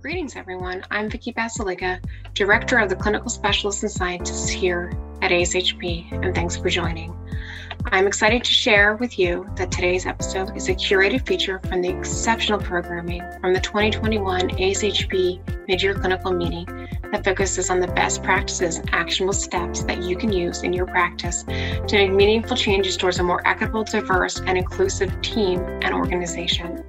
Greetings, everyone. I'm Vicki Basalyga, Director of the Clinical Specialists and Scientists here at ASHP, and thanks for joining. I'm excited to share with you that today's episode is a curated feature from the exceptional programming from the 2021 ASHP Mid-Year Clinical Meeting that focuses on the best practices and actionable steps that you can use in your practice to make meaningful changes towards a more equitable, diverse, and inclusive team and organization.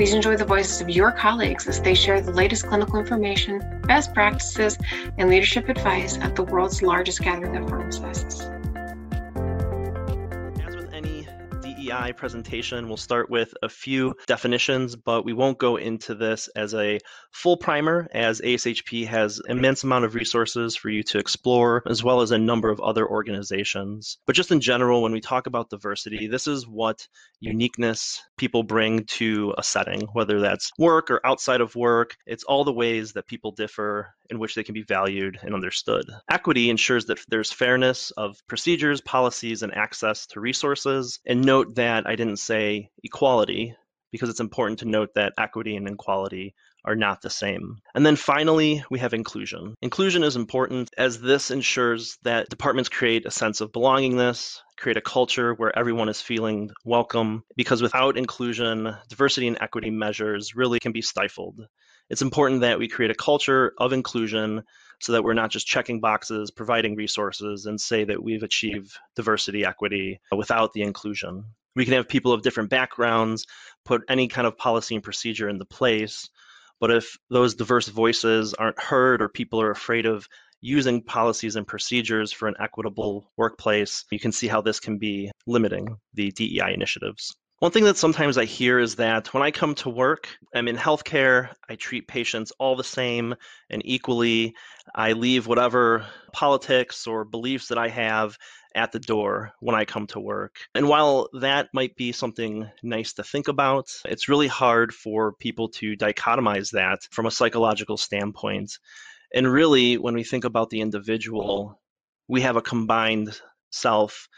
Please enjoy the voices of your colleagues as they share the latest clinical information, best practices, and leadership advice at the world's largest gathering of pharmacists. DEI presentation. We'll start with a few definitions, but we won't go into this as a full primer as ASHP has immense amount of resources for you to explore, as well as a number of other organizations. But just in general, when we talk about diversity, this is what uniqueness people bring to a setting, whether that's work or outside of work. It's all the ways that people differ in which they can be valued and understood. Equity ensures that there's fairness of procedures, policies, and access to resources. And note that I didn't say equality because it's important to note that equity and equality are not the same. And then finally, we have inclusion. Inclusion is important as this ensures that departments create a sense of belongingness, create a culture where everyone is feeling welcome, because without inclusion, diversity and equity measures really can be stifled. It's important that we create a culture of inclusion so that we're not just checking boxes, providing resources, and say that we've achieved diversity, equity without the inclusion. We can have people of different backgrounds put any kind of policy and procedure into place, but if those diverse voices aren't heard or people are afraid of using policies and procedures for an equitable workplace, you can see how this can be limiting the DEI initiatives. One thing that sometimes I hear is that when I come to work, I'm in healthcare, I treat patients all the same and equally. I leave whatever politics or beliefs that I have at the door when I come to work. And while that might be something nice to think about, it's really hard for people to dichotomize that from a psychological standpoint. And really, when we think about the individual, we have a combined self,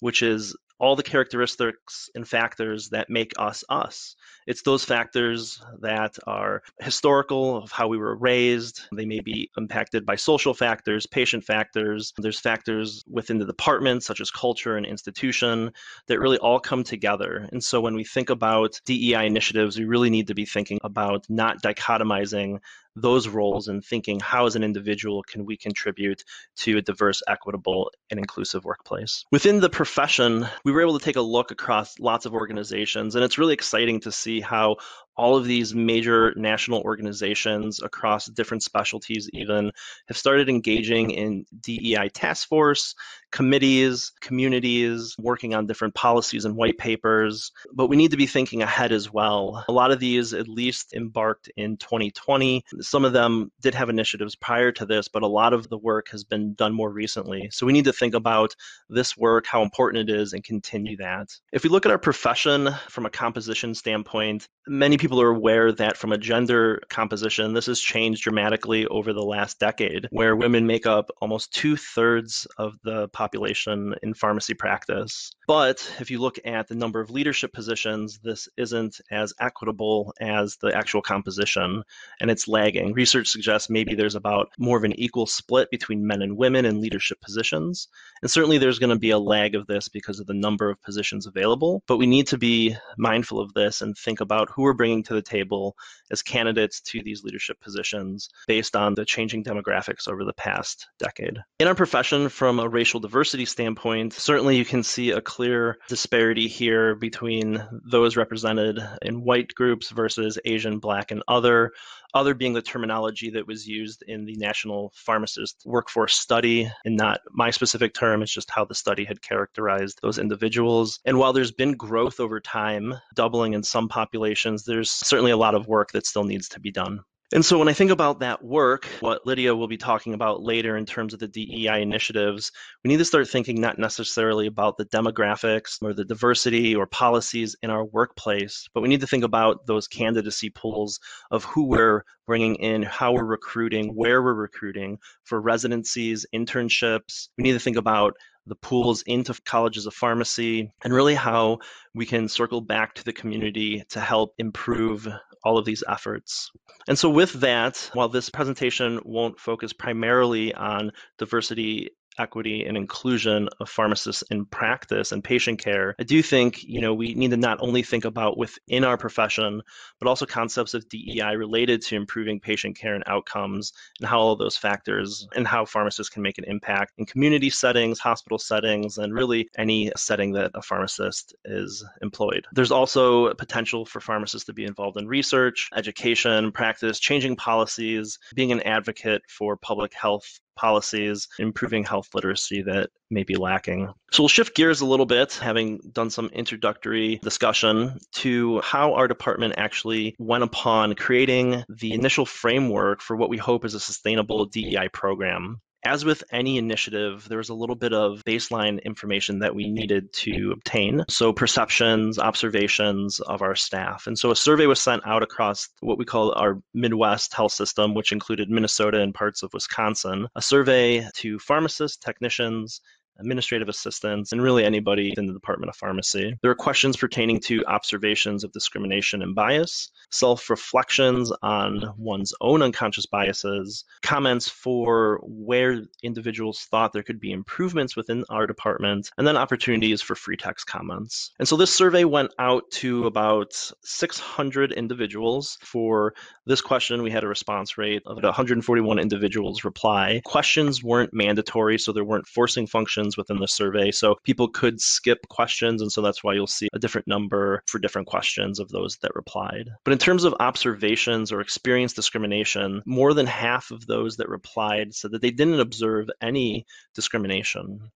which is all the characteristics and factors that make us us. It's those factors that are historical of how we were raised. They may be impacted by social factors, patient factors. There's factors within the department, such as culture and institution, that really all come together. And so when we think about DEI initiatives, we really need to be thinking about not dichotomizing those roles and thinking how as an individual can we contribute to a diverse equitable and inclusive workplace? Within the profession we were able to take a look across lots of organizations and it's really exciting to see how all of these major national organizations across different specialties even have started engaging in DEI task force, committees, communities, working on different policies and white papers. But we need to be thinking ahead as well. A lot of these at least embarked in 2020. Some of them did have initiatives prior to this, but a lot of the work has been done more recently. So we need to think about this work, how important it is, and continue that. If we look at our profession from a composition standpoint, many people are aware that from a gender composition, this has changed dramatically over the last decade, where women make up almost two thirds of the population in pharmacy practice. But if you look at the number of leadership positions, this isn't as equitable as the actual composition, and it's lagging. Research suggests maybe there's about more of an equal split between men and women in leadership positions. And certainly there's going to be a lag of this because of the number of positions available, but we need to be mindful of this and think about who we're bringing to the table as candidates to these leadership positions based on the changing demographics over the past decade. In our profession, from a racial diversity standpoint, certainly you can see a clear disparity here between those represented in white groups versus Asian, Black, and other. Other being the terminology that was used in the National Pharmacist Workforce Study, and not my specific term, it's just how the study had characterized those individuals. And while there's been growth over time, doubling in some populations, there's certainly a lot of work that still needs to be done. And so when I think about that work, what Lydia will be talking about later in terms of the DEI initiatives, we need to start thinking not necessarily about the demographics or the diversity or policies in our workplace, but we need to think about those candidacy pools of who we're bringing in, how we're recruiting, where we're recruiting for residencies, internships. We need to think about the pools into colleges of pharmacy, and really how we can circle back to the community to help improve all of these efforts. And so, with that, while this presentation won't focus primarily on diversity equity and inclusion of pharmacists in practice and patient care, I do think you know we need to not only think about within our profession, but also concepts of DEI related to improving patient care and outcomes, and how all those factors and how pharmacists can make an impact in community settings, hospital settings, and really any setting that a pharmacist is employed. There's also potential for pharmacists to be involved in research, education, practice, changing policies, being an advocate for public health policies, improving health literacy that may be lacking. So we'll shift gears a little bit, having done some introductory discussion, to how our department actually went upon creating the initial framework for what we hope is a sustainable DEI program as with any initiative, there was a little bit of baseline information that we needed to obtain. So, perceptions, observations of our staff. And so, a survey was sent out across what we call our Midwest health system, which included Minnesota and parts of Wisconsin. A survey to pharmacists, technicians, administrative assistants, and really anybody in the Department of Pharmacy. There are questions pertaining to observations of discrimination and bias, self reflections on one's own unconscious biases, comments for where individuals thought there could be improvements within our department, and then opportunities for free text comments. And so this survey went out to about 600 individuals. For this question, we had a response rate of 141 individuals reply. Questions weren't mandatory, so there weren't forcing functions questions within the survey. So people could skip questions. And so that's why you'll see a different number for different questions of those that replied. But in terms of observations or experience discrimination, more than half of those that replied said that they didn't observe any discrimination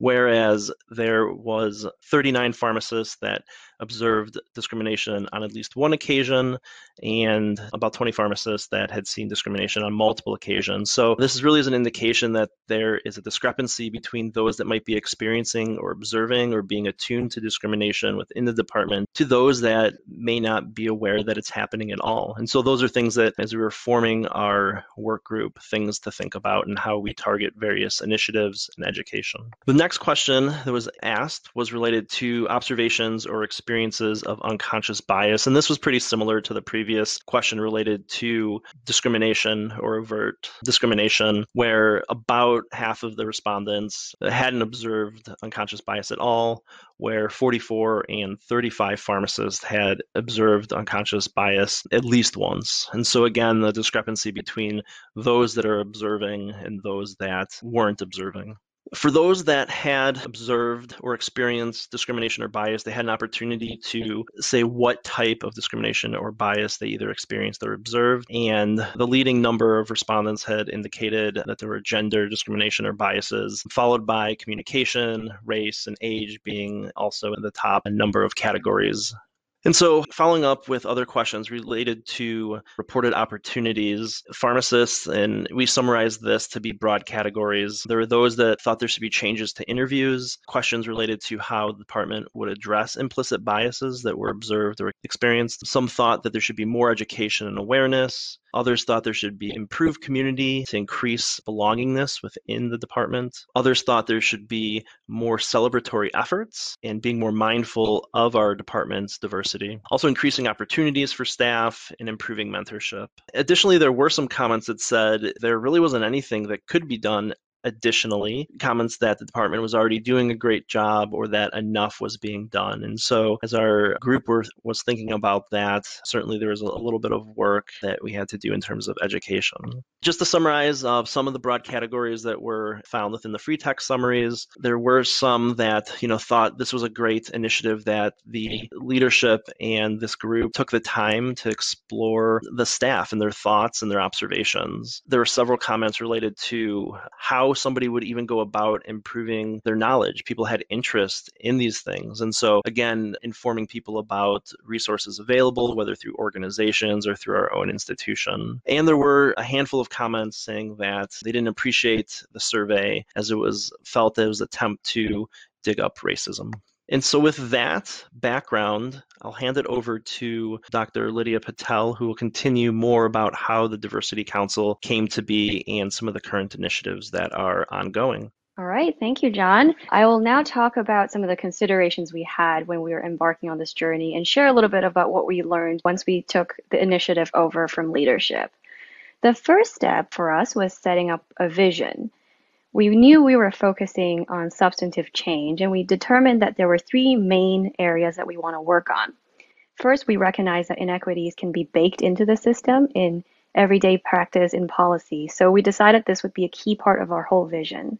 whereas there was 39 pharmacists that observed discrimination on at least one occasion and about 20 pharmacists that had seen discrimination on multiple occasions. So this is really is an indication that there is a discrepancy between those that might be experiencing or observing or being attuned to discrimination within the department to those that may not be aware that it's happening at all. And so those are things that as we were forming our work group, things to think about and how we target various initiatives and education. The next question that was asked was related to observations or experiences of unconscious bias. And this was pretty similar to the previous question related to discrimination or overt discrimination, where about half of the respondents hadn't observed unconscious bias at all, where 44 and 35 pharmacists had observed unconscious bias at least once. And so, again, the discrepancy between those that are observing and those that weren't observing. For those that had observed or experienced discrimination or bias, they had an opportunity to say what type of discrimination or bias they either experienced or observed. And the leading number of respondents had indicated that there were gender discrimination or biases, followed by communication, race, and age being also in the top number of categories and so, following up with other questions related to reported opportunities, pharmacists, and we summarized this to be broad categories. There are those that thought there should be changes to interviews, questions related to how the department would address implicit biases that were observed or experienced. Some thought that there should be more education and awareness, Others thought there should be improved community to increase belongingness within the department. Others thought there should be more celebratory efforts and being more mindful of our department's diversity. Also, increasing opportunities for staff and improving mentorship. Additionally, there were some comments that said there really wasn't anything that could be done additionally comments that the department was already doing a great job or that enough was being done. And so, as our group were, was thinking about that, certainly there was a little bit of work that we had to do in terms of education. Just to summarize uh, some of the broad categories that were found within the free text summaries, there were some that you know thought this was a great initiative that the leadership and this group took the time to explore the staff and their thoughts and their observations. There were several comments related to how somebody would even go about improving their knowledge. People had interest in these things. And so, again, informing people about resources available, whether through organizations or through our own institution. And there were a handful of comments saying that they didn't appreciate the survey as it was felt that it was an attempt to dig up racism. And so, with that background, I'll hand it over to Dr. Lydia Patel, who will continue more about how the Diversity Council came to be and some of the current initiatives that are ongoing. All right, thank you, John. I will now talk about some of the considerations we had when we were embarking on this journey and share a little bit about what we learned once we took the initiative over from leadership. The first step for us was setting up a vision. We knew we were focusing on substantive change, and we determined that there were three main areas that we want to work on. First, we recognize that inequities can be baked into the system in everyday practice in policy, so we decided this would be a key part of our whole vision.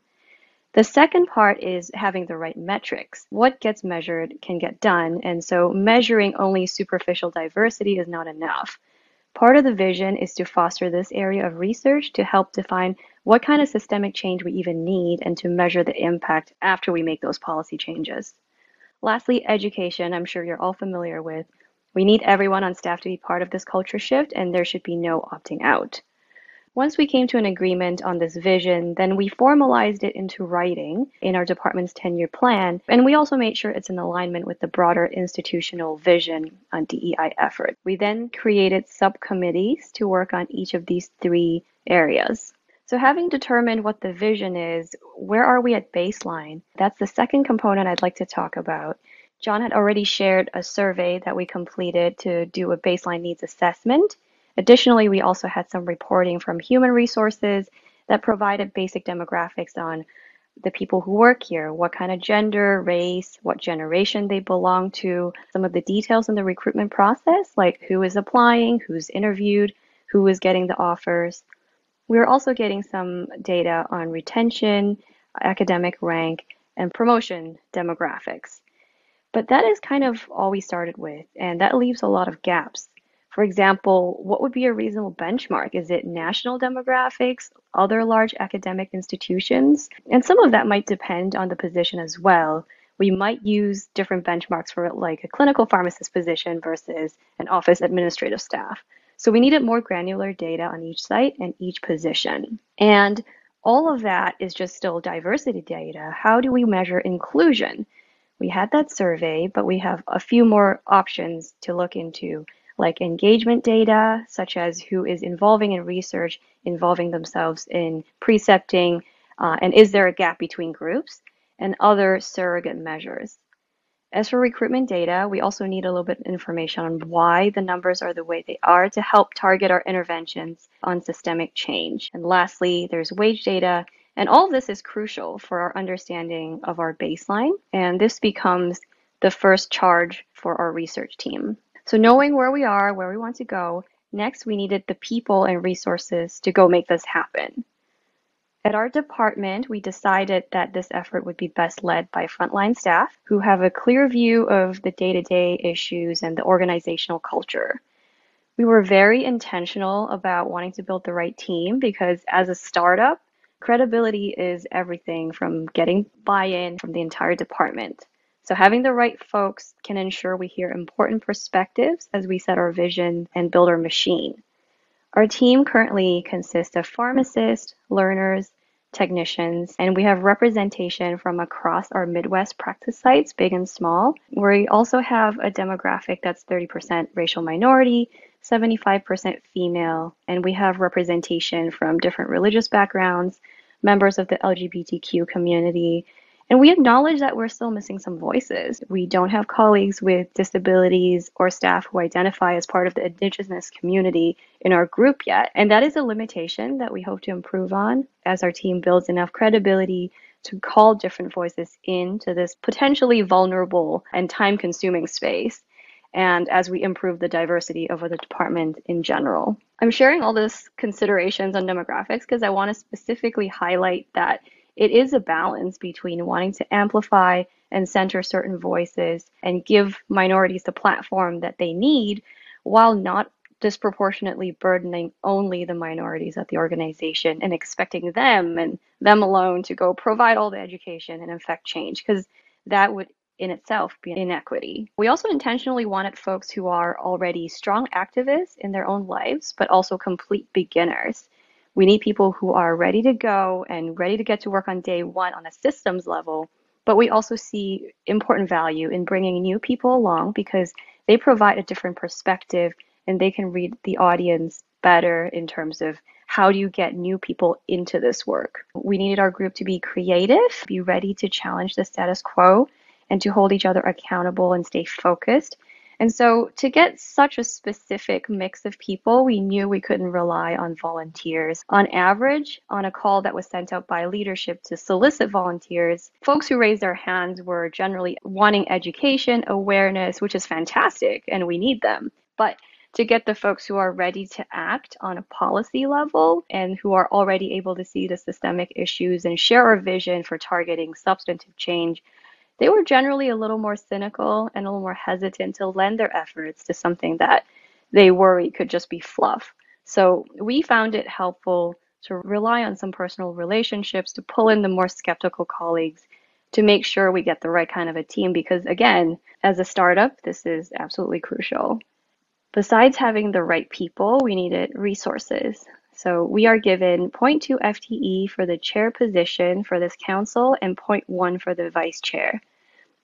The second part is having the right metrics. What gets measured can get done, and so measuring only superficial diversity is not enough. Part of the vision is to foster this area of research to help define what kind of systemic change we even need and to measure the impact after we make those policy changes. Lastly, education, I'm sure you're all familiar with. We need everyone on staff to be part of this culture shift, and there should be no opting out. Once we came to an agreement on this vision, then we formalized it into writing in our department's 10 year plan. And we also made sure it's in alignment with the broader institutional vision on DEI effort. We then created subcommittees to work on each of these three areas. So, having determined what the vision is, where are we at baseline? That's the second component I'd like to talk about. John had already shared a survey that we completed to do a baseline needs assessment. Additionally, we also had some reporting from human resources that provided basic demographics on the people who work here, what kind of gender, race, what generation they belong to, some of the details in the recruitment process, like who is applying, who's interviewed, who is getting the offers. We are also getting some data on retention, academic rank, and promotion demographics. But that is kind of all we started with, and that leaves a lot of gaps. For example, what would be a reasonable benchmark? Is it national demographics, other large academic institutions? And some of that might depend on the position as well. We might use different benchmarks for like a clinical pharmacist position versus an office administrative staff. So we needed more granular data on each site and each position. And all of that is just still diversity data. How do we measure inclusion? We had that survey, but we have a few more options to look into like engagement data, such as who is involving in research, involving themselves in precepting, uh, and is there a gap between groups, and other surrogate measures. As for recruitment data, we also need a little bit of information on why the numbers are the way they are to help target our interventions on systemic change. And lastly, there's wage data. And all of this is crucial for our understanding of our baseline. And this becomes the first charge for our research team. So knowing where we are, where we want to go, next we needed the people and resources to go make this happen. At our department, we decided that this effort would be best led by frontline staff who have a clear view of the day to day issues and the organizational culture. We were very intentional about wanting to build the right team because, as a startup, credibility is everything from getting buy in from the entire department. So having the right folks can ensure we hear important perspectives as we set our vision and build our machine. Our team currently consists of pharmacists, learners, technicians, and we have representation from across our Midwest practice sites, big and small. We also have a demographic that's 30% racial minority, 75% female, and we have representation from different religious backgrounds, members of the LGBTQ community, and we acknowledge that we're still missing some voices. We don't have colleagues with disabilities or staff who identify as part of the Indigenous community in our group yet. And that is a limitation that we hope to improve on as our team builds enough credibility to call different voices into this potentially vulnerable and time consuming space. And as we improve the diversity of the department in general. I'm sharing all this considerations on demographics because I want to specifically highlight that it is a balance between wanting to amplify and center certain voices and give minorities the platform that they need while not disproportionately burdening only the minorities at the organization and expecting them and them alone to go provide all the education and affect change because that would in itself be inequity. We also intentionally wanted folks who are already strong activists in their own lives, but also complete beginners. We need people who are ready to go and ready to get to work on day one on a systems level. But we also see important value in bringing new people along because they provide a different perspective and they can read the audience better in terms of how do you get new people into this work. We needed our group to be creative, be ready to challenge the status quo, and to hold each other accountable and stay focused. And so, to get such a specific mix of people, we knew we couldn't rely on volunteers. On average, on a call that was sent out by leadership to solicit volunteers, folks who raised their hands were generally wanting education, awareness, which is fantastic, and we need them. But to get the folks who are ready to act on a policy level and who are already able to see the systemic issues and share our vision for targeting substantive change they were generally a little more cynical and a little more hesitant to lend their efforts to something that they worry could just be fluff. So we found it helpful to rely on some personal relationships to pull in the more skeptical colleagues to make sure we get the right kind of a team because again as a startup this is absolutely crucial. Besides having the right people we needed resources. So we are given 0.2 fte for the chair position for this council and 0.1 for the vice chair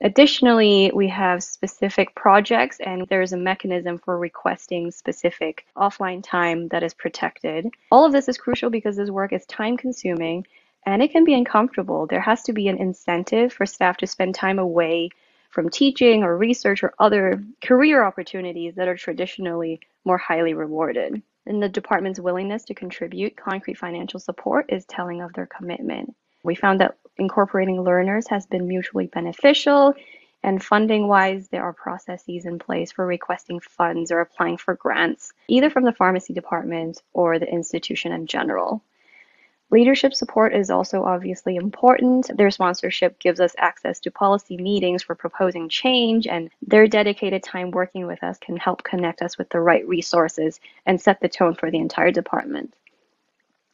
Additionally, we have specific projects and there's a mechanism for requesting specific offline time that is protected. All of this is crucial because this work is time consuming and it can be uncomfortable. There has to be an incentive for staff to spend time away from teaching or research or other career opportunities that are traditionally more highly rewarded. And the department's willingness to contribute concrete financial support is telling of their commitment. We found that incorporating learners has been mutually beneficial. And funding wise, there are processes in place for requesting funds or applying for grants, either from the pharmacy department or the institution in general. Leadership support is also obviously important. Their sponsorship gives us access to policy meetings for proposing change, and their dedicated time working with us can help connect us with the right resources and set the tone for the entire department.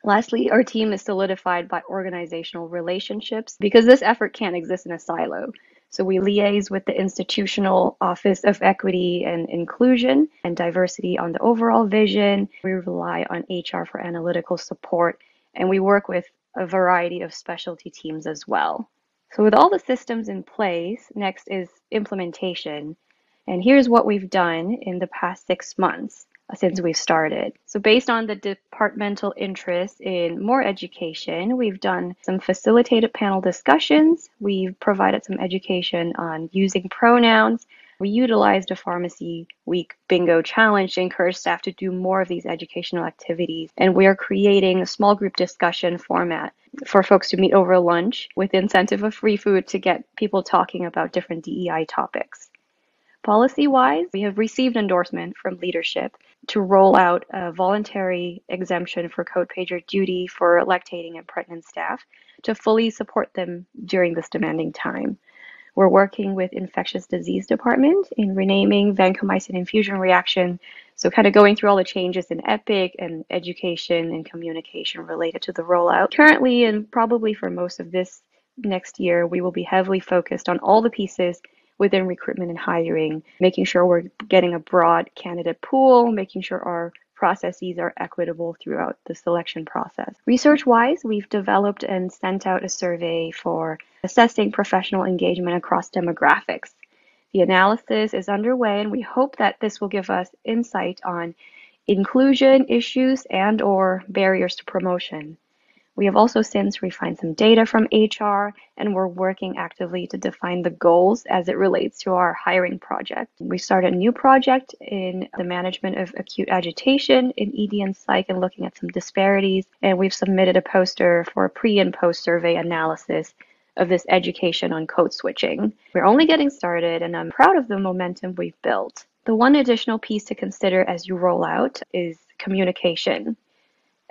Lastly, our team is solidified by organizational relationships because this effort can't exist in a silo. So we liaise with the institutional Office of Equity and Inclusion and Diversity on the overall vision. We rely on HR for analytical support, and we work with a variety of specialty teams as well. So with all the systems in place, next is implementation. And here's what we've done in the past six months since we've started. So based on the departmental interest in more education, we've done some facilitated panel discussions. We've provided some education on using pronouns. We utilized a pharmacy week bingo challenge to encourage staff to do more of these educational activities. And we are creating a small group discussion format for folks to meet over lunch with incentive of free food to get people talking about different DEI topics. Policy wise, we have received endorsement from leadership to roll out a voluntary exemption for code pager duty for lactating and pregnant staff to fully support them during this demanding time. We're working with infectious disease department in renaming vancomycin infusion reaction. So kind of going through all the changes in EPIC and education and communication related to the rollout. Currently, and probably for most of this next year, we will be heavily focused on all the pieces within recruitment and hiring, making sure we're getting a broad candidate pool, making sure our processes are equitable throughout the selection process. Research wise, we've developed and sent out a survey for assessing professional engagement across demographics. The analysis is underway and we hope that this will give us insight on inclusion issues and or barriers to promotion. We have also since refined some data from HR and we're working actively to define the goals as it relates to our hiring project. We started a new project in the management of acute agitation in ED and psych and looking at some disparities. And we've submitted a poster for a pre and post survey analysis of this education on code switching. We're only getting started and I'm proud of the momentum we've built. The one additional piece to consider as you roll out is communication.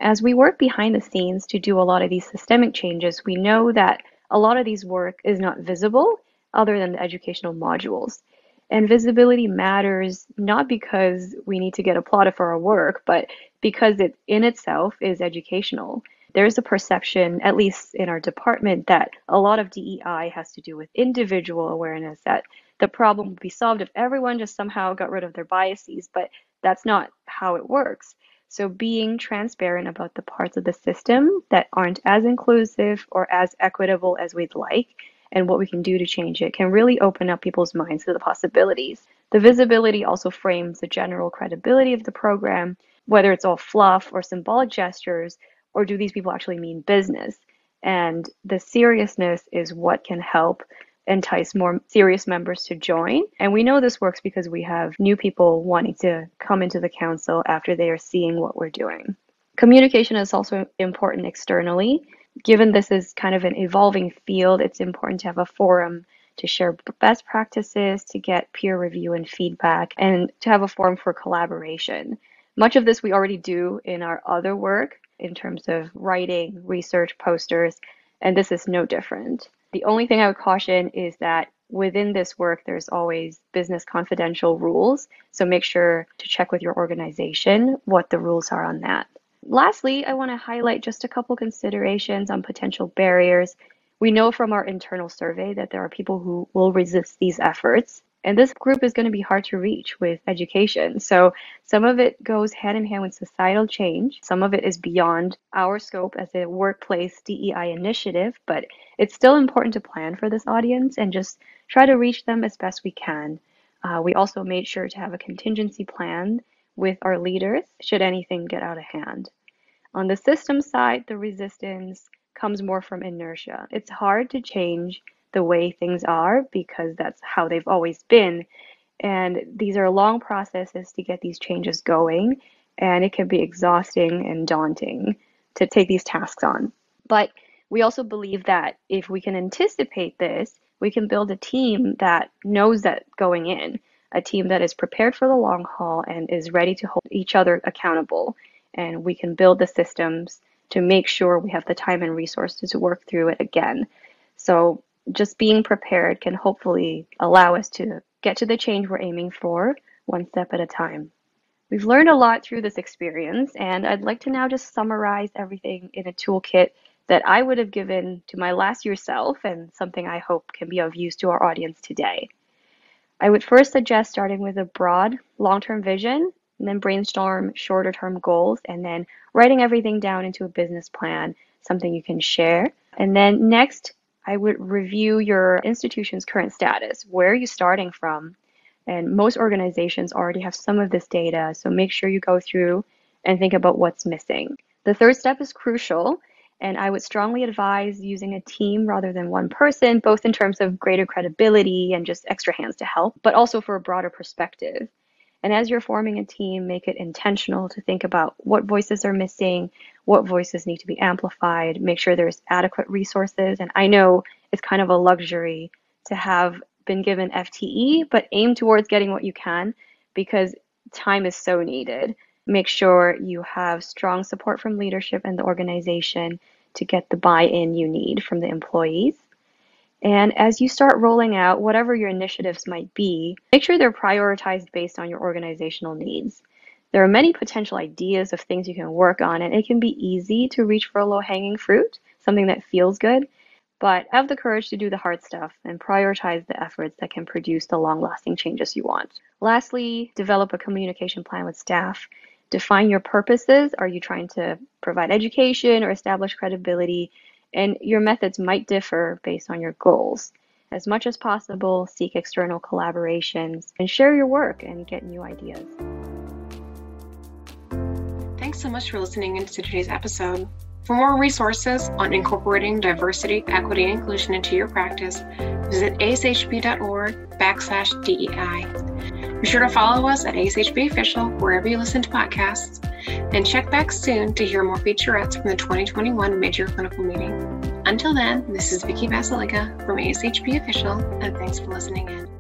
As we work behind the scenes to do a lot of these systemic changes, we know that a lot of these work is not visible other than the educational modules. And visibility matters not because we need to get applauded for our work, but because it in itself is educational. There's a perception, at least in our department, that a lot of DEI has to do with individual awareness, that the problem would be solved if everyone just somehow got rid of their biases, but that's not how it works. So being transparent about the parts of the system that aren't as inclusive or as equitable as we'd like and what we can do to change it can really open up people's minds to the possibilities. The visibility also frames the general credibility of the program whether it's all fluff or symbolic gestures, or do these people actually mean business? And the seriousness is what can help entice more serious members to join. And we know this works because we have new people wanting to come into the council after they are seeing what we're doing. Communication is also important externally. Given this is kind of an evolving field, it's important to have a forum to share best practices, to get peer review and feedback, and to have a forum for collaboration. Much of this we already do in our other work in terms of writing, research, posters, and this is no different. The only thing I would caution is that within this work, there's always business confidential rules. So make sure to check with your organization what the rules are on that. Lastly, I want to highlight just a couple considerations on potential barriers. We know from our internal survey that there are people who will resist these efforts. And this group is going to be hard to reach with education. So some of it goes hand in hand with societal change. Some of it is beyond our scope as a workplace DEI initiative, but it's still important to plan for this audience and just try to reach them as best we can. Uh, we also made sure to have a contingency plan with our leaders should anything get out of hand. On the system side, the resistance comes more from inertia. It's hard to change the way things are because that's how they've always been. And these are long processes to get these changes going, and it can be exhausting and daunting to take these tasks on. But we also believe that if we can anticipate this, we can build a team that knows that going in, a team that is prepared for the long haul and is ready to hold each other accountable. And we can build the systems to make sure we have the time and resources to work through it again. So just being prepared can hopefully allow us to get to the change we're aiming for one step at a time. We've learned a lot through this experience, and I'd like to now just summarize everything in a toolkit that I would have given to my last year self and something I hope can be of use to our audience today. I would first suggest starting with a broad long term vision, and then brainstorm shorter term goals, and then writing everything down into a business plan, something you can share. And then next, I would review your institution's current status. Where are you starting from? And most organizations already have some of this data, so make sure you go through and think about what's missing. The third step is crucial, and I would strongly advise using a team rather than one person, both in terms of greater credibility and just extra hands to help, but also for a broader perspective. And as you're forming a team, make it intentional to think about what voices are missing, what voices need to be amplified, make sure there's adequate resources. And I know it's kind of a luxury to have been given FTE, but aim towards getting what you can because time is so needed. Make sure you have strong support from leadership and the organization to get the buy in you need from the employees. And as you start rolling out whatever your initiatives might be, make sure they're prioritized based on your organizational needs. There are many potential ideas of things you can work on, and it can be easy to reach for a low hanging fruit, something that feels good. But have the courage to do the hard stuff and prioritize the efforts that can produce the long lasting changes you want. Lastly, develop a communication plan with staff. Define your purposes. Are you trying to provide education or establish credibility? And your methods might differ based on your goals. As much as possible, seek external collaborations and share your work and get new ideas. Thanks so much for listening into today's episode. For more resources on incorporating diversity, equity, and inclusion into your practice, visit ashp.org backslash DEI. Be sure to follow us at ASHP Official wherever you listen to podcasts, and check back soon to hear more featurettes from the 2021 Midyear Clinical Meeting. Until then, this is Vicki Basalyga from ASHP Official, and thanks for listening in.